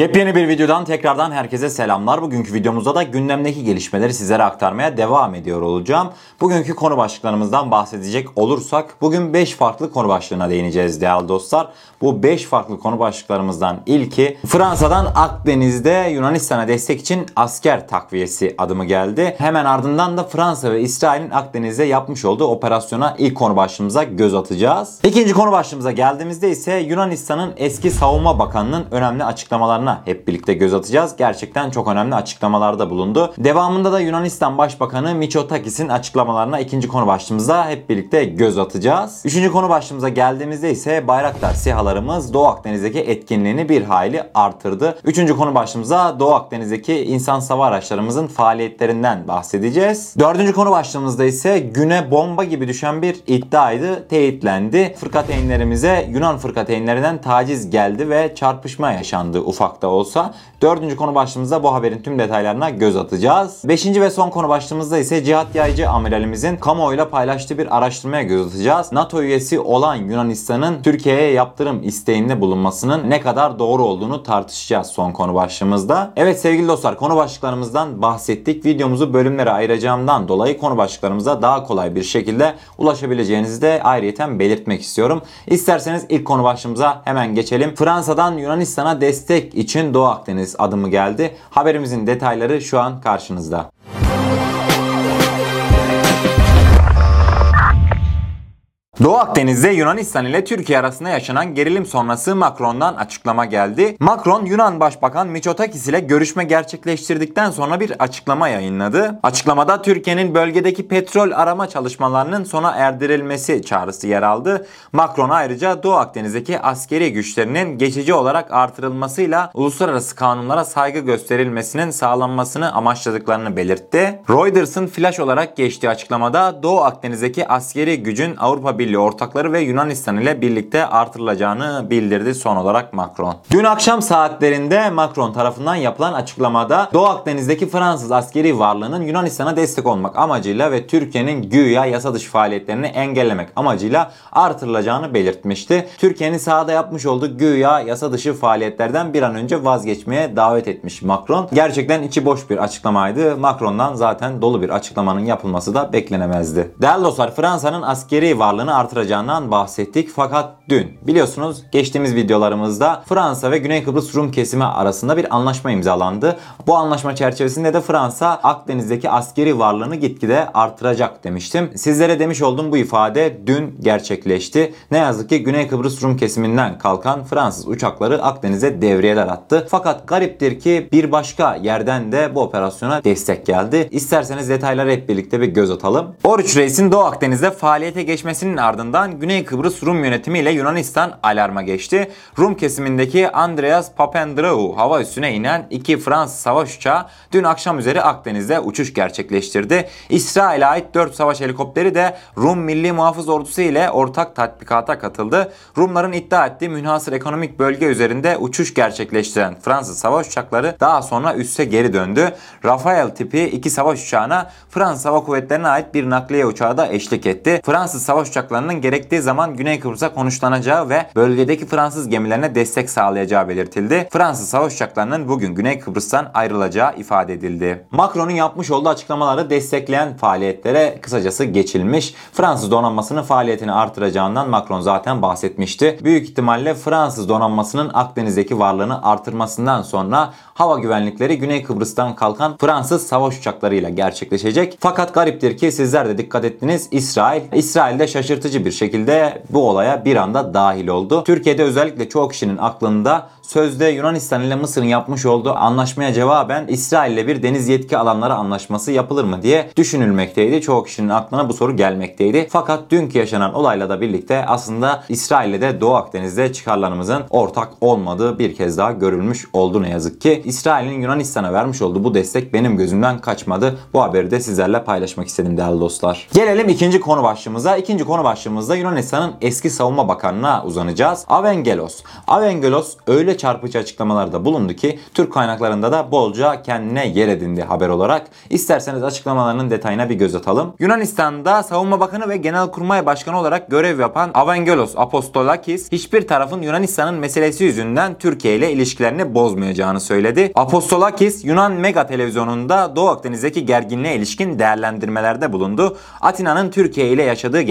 Yepyeni bir videodan tekrardan herkese selamlar. Bugünkü videomuzda da gündemdeki gelişmeleri sizlere aktarmaya devam ediyor olacağım. Bugünkü konu başlıklarımızdan bahsedecek olursak bugün 5 farklı konu başlığına değineceğiz değerli dostlar. Bu 5 farklı konu başlıklarımızdan ilki Fransa'dan Akdeniz'de Yunanistan'a destek için asker takviyesi adımı geldi. Hemen ardından da Fransa ve İsrail'in Akdeniz'de yapmış olduğu operasyona ilk konu başlığımıza göz atacağız. İkinci konu başlığımıza geldiğimizde ise Yunanistan'ın eski savunma bakanının önemli açıklamalarına hep birlikte göz atacağız. Gerçekten çok önemli açıklamalarda bulundu. Devamında da Yunanistan Başbakanı Mitsotakis'in açıklamalarına ikinci konu başlığımızda hep birlikte göz atacağız. Üçüncü konu başlığımıza geldiğimizde ise Bayraktar SİHA'larımız Doğu Akdeniz'deki etkinliğini bir hayli artırdı. Üçüncü konu başlığımıza Doğu Akdeniz'deki insan sava araçlarımızın faaliyetlerinden bahsedeceğiz. Dördüncü konu başlığımızda ise güne bomba gibi düşen bir iddiaydı. Teyitlendi. Fırkateynlerimize Yunan fırkateynlerinden taciz geldi ve çarpışma yaşandı ufak da olsa. Dördüncü konu başlığımızda bu haberin tüm detaylarına göz atacağız. Beşinci ve son konu başlığımızda ise Cihat Yaycı amiralimizin kamuoyuyla paylaştığı bir araştırmaya göz atacağız. NATO üyesi olan Yunanistan'ın Türkiye'ye yaptırım isteğinde bulunmasının ne kadar doğru olduğunu tartışacağız son konu başlığımızda. Evet sevgili dostlar konu başlıklarımızdan bahsettik. Videomuzu bölümlere ayıracağımdan dolayı konu başlıklarımıza daha kolay bir şekilde ulaşabileceğinizi de ayrıyeten belirtmek istiyorum. İsterseniz ilk konu başlığımıza hemen geçelim. Fransa'dan Yunanistan'a destek için Doğu Akdeniz adımı geldi. Haberimizin detayları şu an karşınızda. Doğu Akdeniz'de Yunanistan ile Türkiye arasında yaşanan gerilim sonrası Macron'dan açıklama geldi. Macron Yunan Başbakan Mitsotakis ile görüşme gerçekleştirdikten sonra bir açıklama yayınladı. Açıklamada Türkiye'nin bölgedeki petrol arama çalışmalarının sona erdirilmesi çağrısı yer aldı. Macron ayrıca Doğu Akdeniz'deki askeri güçlerinin geçici olarak artırılmasıyla uluslararası kanunlara saygı gösterilmesinin sağlanmasını amaçladıklarını belirtti. Reuters'ın flash olarak geçtiği açıklamada Doğu Akdeniz'deki askeri gücün Avrupa Birliği ortakları ve Yunanistan ile birlikte artırılacağını bildirdi son olarak Macron. Dün akşam saatlerinde Macron tarafından yapılan açıklamada Doğu Akdeniz'deki Fransız askeri varlığının Yunanistan'a destek olmak amacıyla ve Türkiye'nin güya yasa dışı faaliyetlerini engellemek amacıyla artırılacağını belirtmişti. Türkiye'nin sahada yapmış olduğu güya yasa dışı faaliyetlerden bir an önce vazgeçmeye davet etmiş Macron. Gerçekten içi boş bir açıklamaydı. Macron'dan zaten dolu bir açıklamanın yapılması da beklenemezdi. Değerli dostlar Fransa'nın askeri varlığını artıracağından bahsettik fakat dün biliyorsunuz geçtiğimiz videolarımızda Fransa ve Güney Kıbrıs Rum kesimi arasında bir anlaşma imzalandı. Bu anlaşma çerçevesinde de Fransa Akdeniz'deki askeri varlığını gitgide artıracak demiştim. Sizlere demiş olduğum bu ifade dün gerçekleşti. Ne yazık ki Güney Kıbrıs Rum kesiminden kalkan Fransız uçakları Akdeniz'e devriyeler attı. Fakat gariptir ki bir başka yerden de bu operasyona destek geldi. İsterseniz detaylara hep birlikte bir göz atalım. Oruç Reis'in Doğu Akdeniz'de faaliyete geçmesinin ardından Güney Kıbrıs Rum yönetimi ile Yunanistan alarma geçti. Rum kesimindeki Andreas Papandreou hava üssüne inen iki Fransız savaş uçağı dün akşam üzeri Akdeniz'de uçuş gerçekleştirdi. İsrail'e ait 4 savaş helikopteri de Rum Milli Muhafız Ordusu ile ortak tatbikata katıldı. Rumların iddia ettiği münhasır ekonomik bölge üzerinde uçuş gerçekleştiren Fransız savaş uçakları daha sonra üsse geri döndü. Rafael tipi iki savaş uçağına Fransız Hava Kuvvetleri'ne ait bir nakliye uçağı da eşlik etti. Fransız savaş uçaklarının gerektiği zaman Güney Kıbrıs'a konuşlanacağı ve bölgedeki Fransız gemilerine destek sağlayacağı belirtildi. Fransız savaş uçaklarının bugün Güney Kıbrıs'tan ayrılacağı ifade edildi. Macron'un yapmış olduğu açıklamaları destekleyen faaliyetlere kısacası geçilmiş. Fransız donanmasının faaliyetini artıracağından Macron zaten bahsetmişti. Büyük ihtimalle Fransız donanmasının Akdeniz'deki varlığını artırmasından sonra hava güvenlikleri Güney Kıbrıs'tan kalkan Fransız savaş uçaklarıyla gerçekleşecek. Fakat gariptir ki sizler de dikkat ettiniz İsrail, İsrail'de şaşırtıcı bir şekilde bu olaya bir anda dahil oldu. Türkiye'de özellikle çoğu kişinin aklında sözde Yunanistan ile Mısır'ın yapmış olduğu anlaşmaya cevaben İsrail ile bir deniz yetki alanları anlaşması yapılır mı diye düşünülmekteydi. Çoğu kişinin aklına bu soru gelmekteydi. Fakat dünkü yaşanan olayla da birlikte aslında İsrail ile de Doğu Akdeniz'de çıkarlarımızın ortak olmadığı bir kez daha görülmüş oldu ne yazık ki. İsrail'in Yunanistan'a vermiş olduğu bu destek benim gözümden kaçmadı. Bu haberi de sizlerle paylaşmak istedim değerli dostlar. Gelelim ikinci konu başlığımıza. İkinci konu başlığımızda Yunanistan'ın eski savunma bakanına uzanacağız. Avengelos. Avengelos öyle çarpıcı açıklamalarda bulundu ki Türk kaynaklarında da bolca kendine yer edindi haber olarak. İsterseniz açıklamalarının detayına bir göz atalım. Yunanistan'da Savunma Bakanı ve Genelkurmay Başkanı olarak görev yapan Avangelos Apostolakis hiçbir tarafın Yunanistan'ın meselesi yüzünden Türkiye ile ilişkilerini bozmayacağını söyledi. Apostolakis Yunan Mega televizyonunda Doğu Akdeniz'deki gerginliğe ilişkin değerlendirmelerde bulundu. Atina'nın Türkiye ile yaşadığı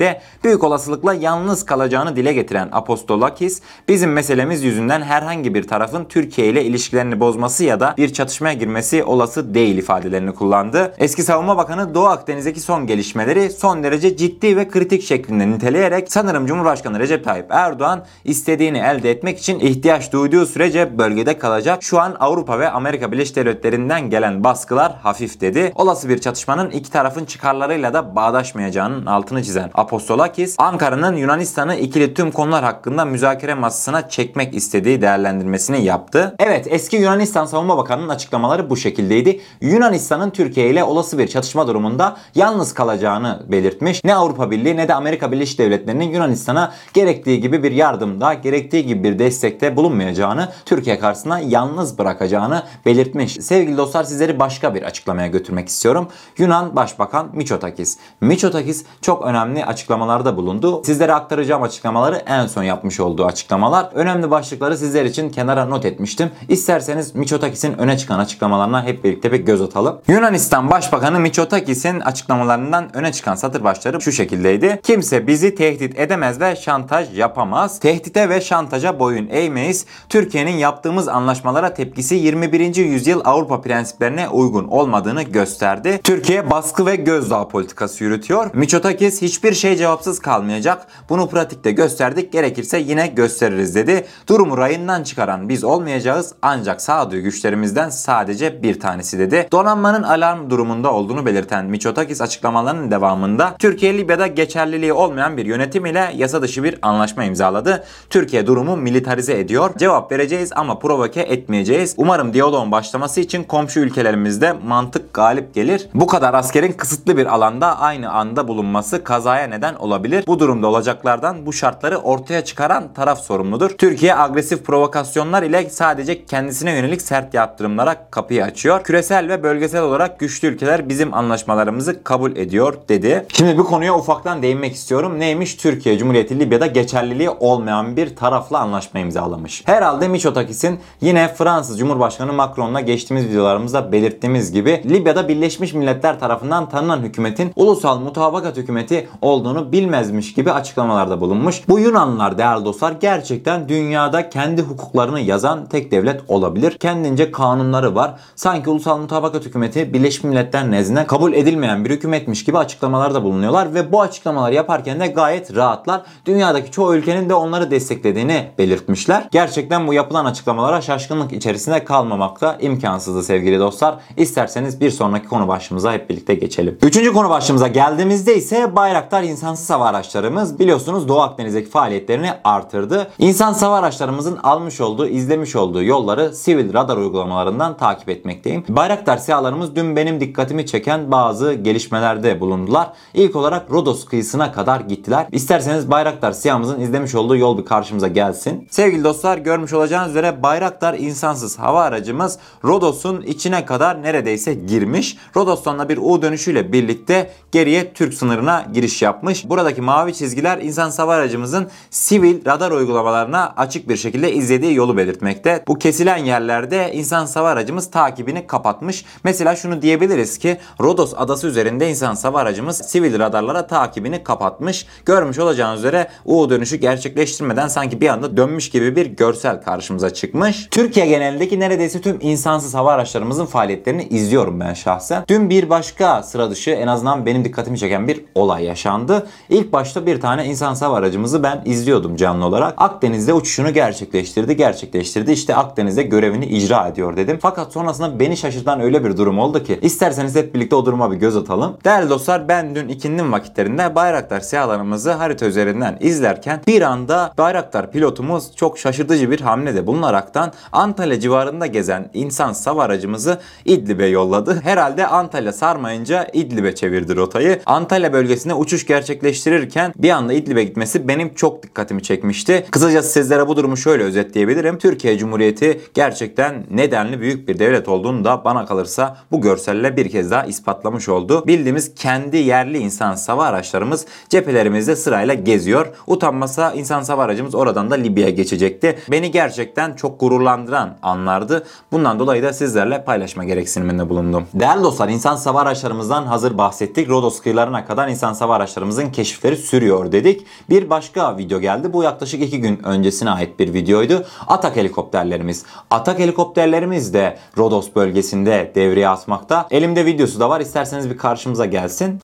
gerginlikte büyük olasılıkla yalnız kalacağını dile getiren Apostolakis, bizim meselemiz yüzünden herhangi bir tarafın Türkiye ile ilişkilerini bozması ya da bir çatışmaya girmesi olası değil ifadelerini kullandı. Eski Savunma Bakanı Doğu Akdeniz'deki son gelişmeleri son derece ciddi ve kritik şeklinde niteleyerek sanırım Cumhurbaşkanı Recep Tayyip Erdoğan istediğini elde etmek için ihtiyaç duyduğu sürece bölgede kalacak. Şu an Avrupa ve Amerika Birleşik Devletleri'nden gelen baskılar hafif dedi. Olası bir çatışmanın iki tarafın çıkarlarıyla da bağdaşmayacağının altını çizen Apostolakis, Ankara'nın Yunanistan'ı ikili tüm konular hakkında müzakere masasına çekmek istediği değerlendirmesini yaptı. Evet eski Yunanistan Savunma Bakanı'nın açıklamaları bu şekildeydi. Yunanistan'ın Türkiye ile olası bir çatışma durumunda yalnız kalacağını belirtmiş. Ne Avrupa Birliği ne de Amerika Birleşik Devletleri'nin Yunanistan'a gerektiği gibi bir yardımda, gerektiği gibi bir destekte bulunmayacağını, Türkiye karşısına yalnız bırakacağını belirtmiş. Sevgili dostlar sizleri başka bir açıklamaya götürmek istiyorum. Yunan Başbakan Miçotakis. Miçotakis çok önemli açıklamalarda bulundu. Sizlere aktaracağım açıklamaları en son yapmış olduğu açıklamalar. Önemli başlıkları sizler için kenara not etmiştim. İsterseniz Miçotakis'in öne çıkan açıklamalarına hep birlikte bir göz atalım. Yunanistan Başbakanı Miçotakis'in açıklamalarından öne çıkan satır başları şu şekildeydi. Kimse bizi tehdit edemez ve şantaj yapamaz. Tehdite ve şantaja boyun eğmeyiz. Türkiye'nin yaptığımız anlaşmalara tepkisi 21. yüzyıl Avrupa prensiplerine uygun olmadığını gösterdi. Türkiye baskı ve gözdağı politikası yürütüyor. Miçotakis hiçbir şey cevapsız kalmayacak. Bunu pratikte gösterdik. Gerekirse yine gösteririz dedi. Durumu rayından çıkaran biz olmayacağız ancak sağduyu güçlerimizden sadece bir tanesi dedi. Donanmanın alarm durumunda olduğunu belirten Miçotakis açıklamalarının devamında Türkiye Libya'da geçerliliği olmayan bir yönetim ile yasa dışı bir anlaşma imzaladı. Türkiye durumu militarize ediyor. Cevap vereceğiz ama provoke etmeyeceğiz. Umarım diyaloğun başlaması için komşu ülkelerimizde mantık galip gelir. Bu kadar askerin kısıtlı bir alanda aynı anda bulunması kazaya neden olabilir. Bu durumda olacaklardan bu şartları ortaya çıkaran taraf sorumludur. Türkiye agresif provokasyonlar ile sadece kendisine yönelik sert yaptırımlara kapıyı açıyor. Küresel ve bölgesel olarak güçlü ülkeler bizim anlaşmalarımızı kabul ediyor dedi. Şimdi bu konuya ufaktan değinmek istiyorum. Neymiş? Türkiye Cumhuriyeti Libya'da geçerliliği olmayan bir tarafla anlaşma imzalamış. Herhalde Miçotakis'in yine Fransız Cumhurbaşkanı Macron'la geçtiğimiz videolarımızda belirttiğimiz gibi Libya'da Birleşmiş Milletler tarafından tanınan hükümetin ulusal mutabakat hükümeti olduğunu bilmezmiş gibi açıklamalarda bulunmuş. Bu Yunanlılar değerli dostlar gerçekten dünyada kendi hukuklarını yazan tek devlet olabilir. Kendince kanunları var. Sanki ulusal mutabakat hükümeti Birleşmiş Milletler nezdinde kabul edilmeyen bir hükümetmiş gibi açıklamalarda bulunuyorlar ve bu açıklamaları yaparken de gayet rahatlar. Dünyadaki çoğu ülkenin de onları desteklediğini belirtmişler. Gerçekten bu yapılan açıklamalara şaşkınlık içerisinde kalmamak da imkansızdı sevgili dostlar. İsterseniz bir sonraki konu başlığımıza hep birlikte geçelim. Üçüncü konu başlığımıza geldiğimizde ise Bayraktar insansız hava araçlarımız biliyorsunuz Doğu Akdeniz'deki faaliyetlerini artırdı. İnsansız hava araçlarımızın almış olduğu, izlemiş olduğu yolları sivil radar uygulamalarından takip etmekteyim. Bayraktar SİHA'larımız dün benim dikkatimi çeken bazı gelişmelerde bulundular. İlk olarak Rodos kıyısına kadar gittiler. İsterseniz Bayraktar SİHA'mızın izlemiş olduğu yol bir karşımıza gelsin. Sevgili dostlar görmüş olacağınız üzere Bayraktar insansız hava aracımız Rodos'un içine kadar neredeyse girmiş. Rodos'tan bir U dönüşüyle birlikte geriye Türk sınırına giriş yapmış. Buradaki mavi çizgiler insansız hava aracımızın sivil radar uygulamalarına açık bir şekilde izlediği yolu belirtmekte. Bu kesilen yerlerde insansız hava aracımız takibini kapatmış. Mesela şunu diyebiliriz ki Rodos adası üzerinde insansız hava aracımız sivil radarlara takibini kapatmış. Görmüş olacağınız üzere U dönüşü gerçekleştirmeden sanki bir anda dönmüş gibi bir görsel karşımıza çıkmış. Türkiye genelindeki neredeyse tüm insansız hava araçlarımızın faaliyetlerini izliyorum ben şahsen. Dün bir başka sıra dışı en azından benim dikkatimi çeken bir olay yaşandı. İlk başta bir tane insansız hava aracımızı ben izliyordum canlı olarak. Akdeniz'de uçuşunu gerçekleştirdi, gerçekleştirdi. İşte Akdeniz'de görevini icra ediyor dedim. Fakat sonrasında beni şaşırtan öyle bir durum oldu ki isterseniz hep birlikte o duruma bir göz atalım. Değerli dostlar ben dün ikindin vakitlerinde Bayraktar SİHA'larımızı harita üzerinden izlerken bir anda Bayraktar pilotumuz çok şaşırtıcı bir hamlede bulunaraktan Antalya civarında gezen insan hava aracımızı İdlib'e yolladı. Herhalde Antalya sarmayınca İdlib'e çevirdi rotayı. Antalya bölgesine uçuş gerçekleştirirken bir anda İdlib'e gitmesi benim çok dikkatimi çekmişti. Kısacası sizlere bu durumu şöyle özetleyebilirim. Türkiye Cumhuriyeti gerçekten nedenli büyük bir devlet olduğunu da bana kalırsa bu görselle bir kez daha ispatlamış oldu. Bildiğimiz kendi yerli insan sava araçlarımız cephelerimizde sırayla geziyor. Utanmasa insan sava aracımız oradan da Libya'ya geçecekti. Beni gerçekten çok gururlandıran anlardı. Bundan dolayı da sizlerle paylaşma gereksiniminde bulundum. Değerli dostlar insan sava araçlarımızdan hazır bahsettik. Rodos kıyılarına kadar insan sava araçlarımızın keşifleri sürüyor dedik. Bir başka video geldi. Bu yaklaşık iki gün öncesine ait bir videoydu. Atak helikopterlerimiz. Atak helikopterlerimiz de Rodos bölgesinde devreye atmakta. Elimde videosu da var. İsterseniz bir karşımıza gelsin.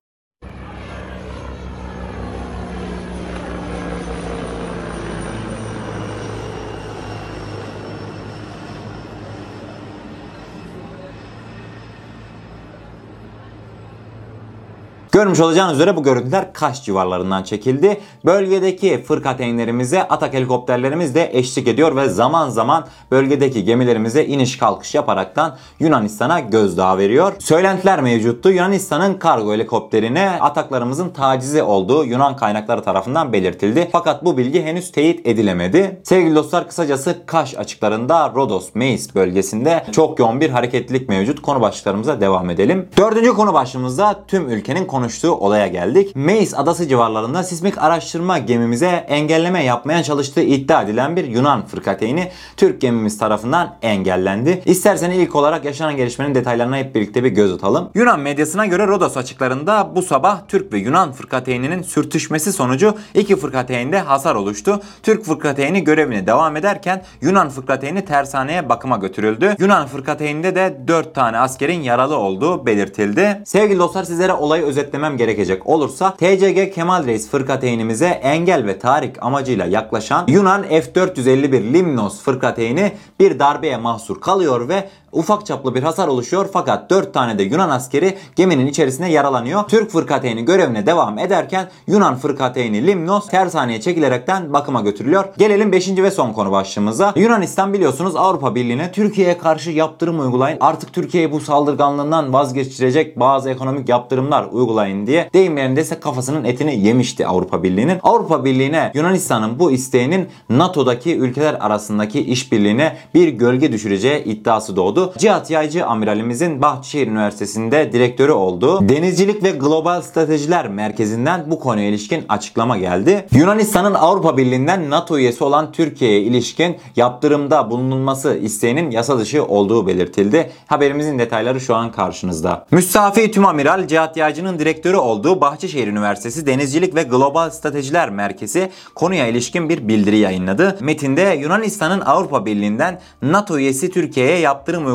Görmüş olacağınız üzere bu görüntüler Kaş civarlarından çekildi. Bölgedeki fırkateynlerimize atak helikopterlerimiz de eşlik ediyor ve zaman zaman bölgedeki gemilerimize iniş kalkış yaparaktan Yunanistan'a gözdağı veriyor. Söylentiler mevcuttu. Yunanistan'ın kargo helikopterine ataklarımızın tacizi olduğu Yunan kaynakları tarafından belirtildi. Fakat bu bilgi henüz teyit edilemedi. Sevgili dostlar kısacası Kaş açıklarında Rodos, Meis bölgesinde çok yoğun bir hareketlilik mevcut. Konu başlıklarımıza devam edelim. Dördüncü konu başlığımızda tüm ülkenin konuştuğu olaya geldik. Meis adası civarlarında sismik araştırma gemimize engelleme yapmaya çalıştığı iddia edilen bir Yunan fırkateyni Türk gemimiz tarafından engellendi. İsterseniz ilk olarak yaşanan gelişmenin detaylarına hep birlikte bir göz atalım. Yunan medyasına göre Rodos açıklarında bu sabah Türk ve Yunan fırkateyninin sürtüşmesi sonucu iki fırkateyinde hasar oluştu. Türk fırkateyni görevine devam ederken Yunan fırkateyni tersaneye bakıma götürüldü. Yunan fırkateyninde de 4 tane askerin yaralı olduğu belirtildi. Sevgili dostlar sizlere olayı özetlemem gerekecek olursa TCG Kemal Reis fırkateynimize engel ve tahrik amacıyla yaklaşan Yunan F-451 Limnos fırkateyni bir darbeye mahsur kalıyor ve ufak çaplı bir hasar oluşuyor fakat 4 tane de Yunan askeri geminin içerisinde yaralanıyor. Türk fırkateyni görevine devam ederken Yunan fırkateyni Limnos tersaneye çekilerekten bakıma götürülüyor. Gelelim 5. ve son konu başlığımıza. Yunanistan biliyorsunuz Avrupa Birliği'ne Türkiye'ye karşı yaptırım uygulayın. Artık Türkiye'yi bu saldırganlığından vazgeçirecek bazı ekonomik yaptırımlar uygulayın diye deyim yerindeyse kafasının etini yemişti Avrupa Birliği'nin. Avrupa Birliği'ne Yunanistan'ın bu isteğinin NATO'daki ülkeler arasındaki işbirliğine bir gölge düşüreceği iddiası doğdu. Cihat Yaycı amiralimizin Bahçeşehir Üniversitesi'nde direktörü oldu. Denizcilik ve Global Stratejiler Merkezi'nden bu konuya ilişkin açıklama geldi. Yunanistan'ın Avrupa Birliği'nden NATO üyesi olan Türkiye'ye ilişkin yaptırımda bulunulması isteğinin yasa dışı olduğu belirtildi. Haberimizin detayları şu an karşınızda. Müstafi Tüm Amiral Cihat Yaycı'nın direktörü olduğu Bahçeşehir Üniversitesi Denizcilik ve Global Stratejiler Merkezi konuya ilişkin bir bildiri yayınladı. Metinde Yunanistan'ın Avrupa Birliği'nden NATO üyesi Türkiye'ye yaptırım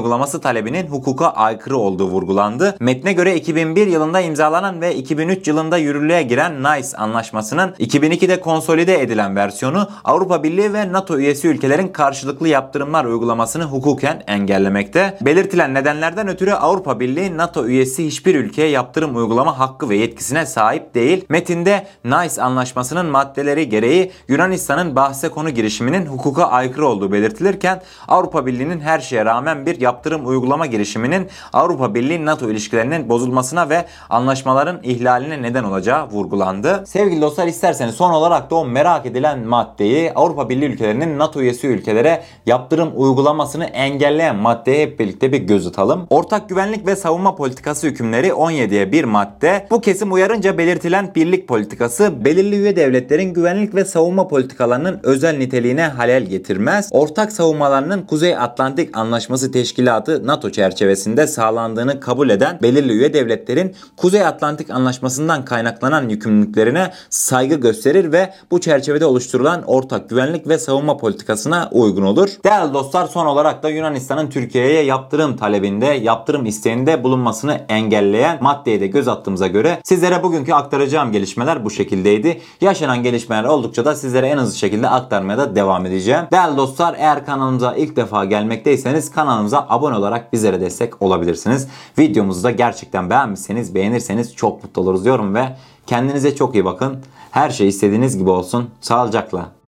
talebinin hukuka aykırı olduğu vurgulandı. Metne göre 2001 yılında imzalanan ve 2003 yılında yürürlüğe giren NICE anlaşmasının 2002'de konsolide edilen versiyonu Avrupa Birliği ve NATO üyesi ülkelerin karşılıklı yaptırımlar uygulamasını hukuken engellemekte. Belirtilen nedenlerden ötürü Avrupa Birliği NATO üyesi hiçbir ülkeye yaptırım uygulama hakkı ve yetkisine sahip değil. Metinde NICE anlaşmasının maddeleri gereği Yunanistan'ın bahse konu girişiminin hukuka aykırı olduğu belirtilirken Avrupa Birliği'nin her şeye rağmen bir yaptırım uygulama girişiminin Avrupa Birliği NATO ilişkilerinin bozulmasına ve anlaşmaların ihlaline neden olacağı vurgulandı. Sevgili dostlar isterseniz son olarak da o merak edilen maddeyi Avrupa Birliği ülkelerinin NATO üyesi ülkelere yaptırım uygulamasını engelleyen maddeye hep birlikte bir göz atalım. Ortak güvenlik ve savunma politikası hükümleri 17'ye bir madde. Bu kesim uyarınca belirtilen birlik politikası belirli üye devletlerin güvenlik ve savunma politikalarının özel niteliğine halel getirmez. Ortak savunmalarının Kuzey Atlantik Anlaşması Teşkilatı NATO çerçevesinde sağlandığını kabul eden belirli üye devletlerin Kuzey Atlantik Anlaşması'ndan kaynaklanan yükümlülüklerine saygı gösterir ve bu çerçevede oluşturulan ortak güvenlik ve savunma politikasına uygun olur. Değerli dostlar son olarak da Yunanistan'ın Türkiye'ye yaptırım talebinde, yaptırım isteğinde bulunmasını engelleyen maddeye de göz attığımıza göre sizlere bugünkü aktaracağım gelişmeler bu şekildeydi. Yaşanan gelişmeler oldukça da sizlere en hızlı şekilde aktarmaya da devam edeceğim. Değerli dostlar eğer kanalımıza ilk defa gelmekteyseniz abone olarak bizlere destek olabilirsiniz. Videomuzu da gerçekten beğenmişseniz beğenirseniz çok mutlu oluruz diyorum ve kendinize çok iyi bakın. Her şey istediğiniz gibi olsun. Sağlıcakla.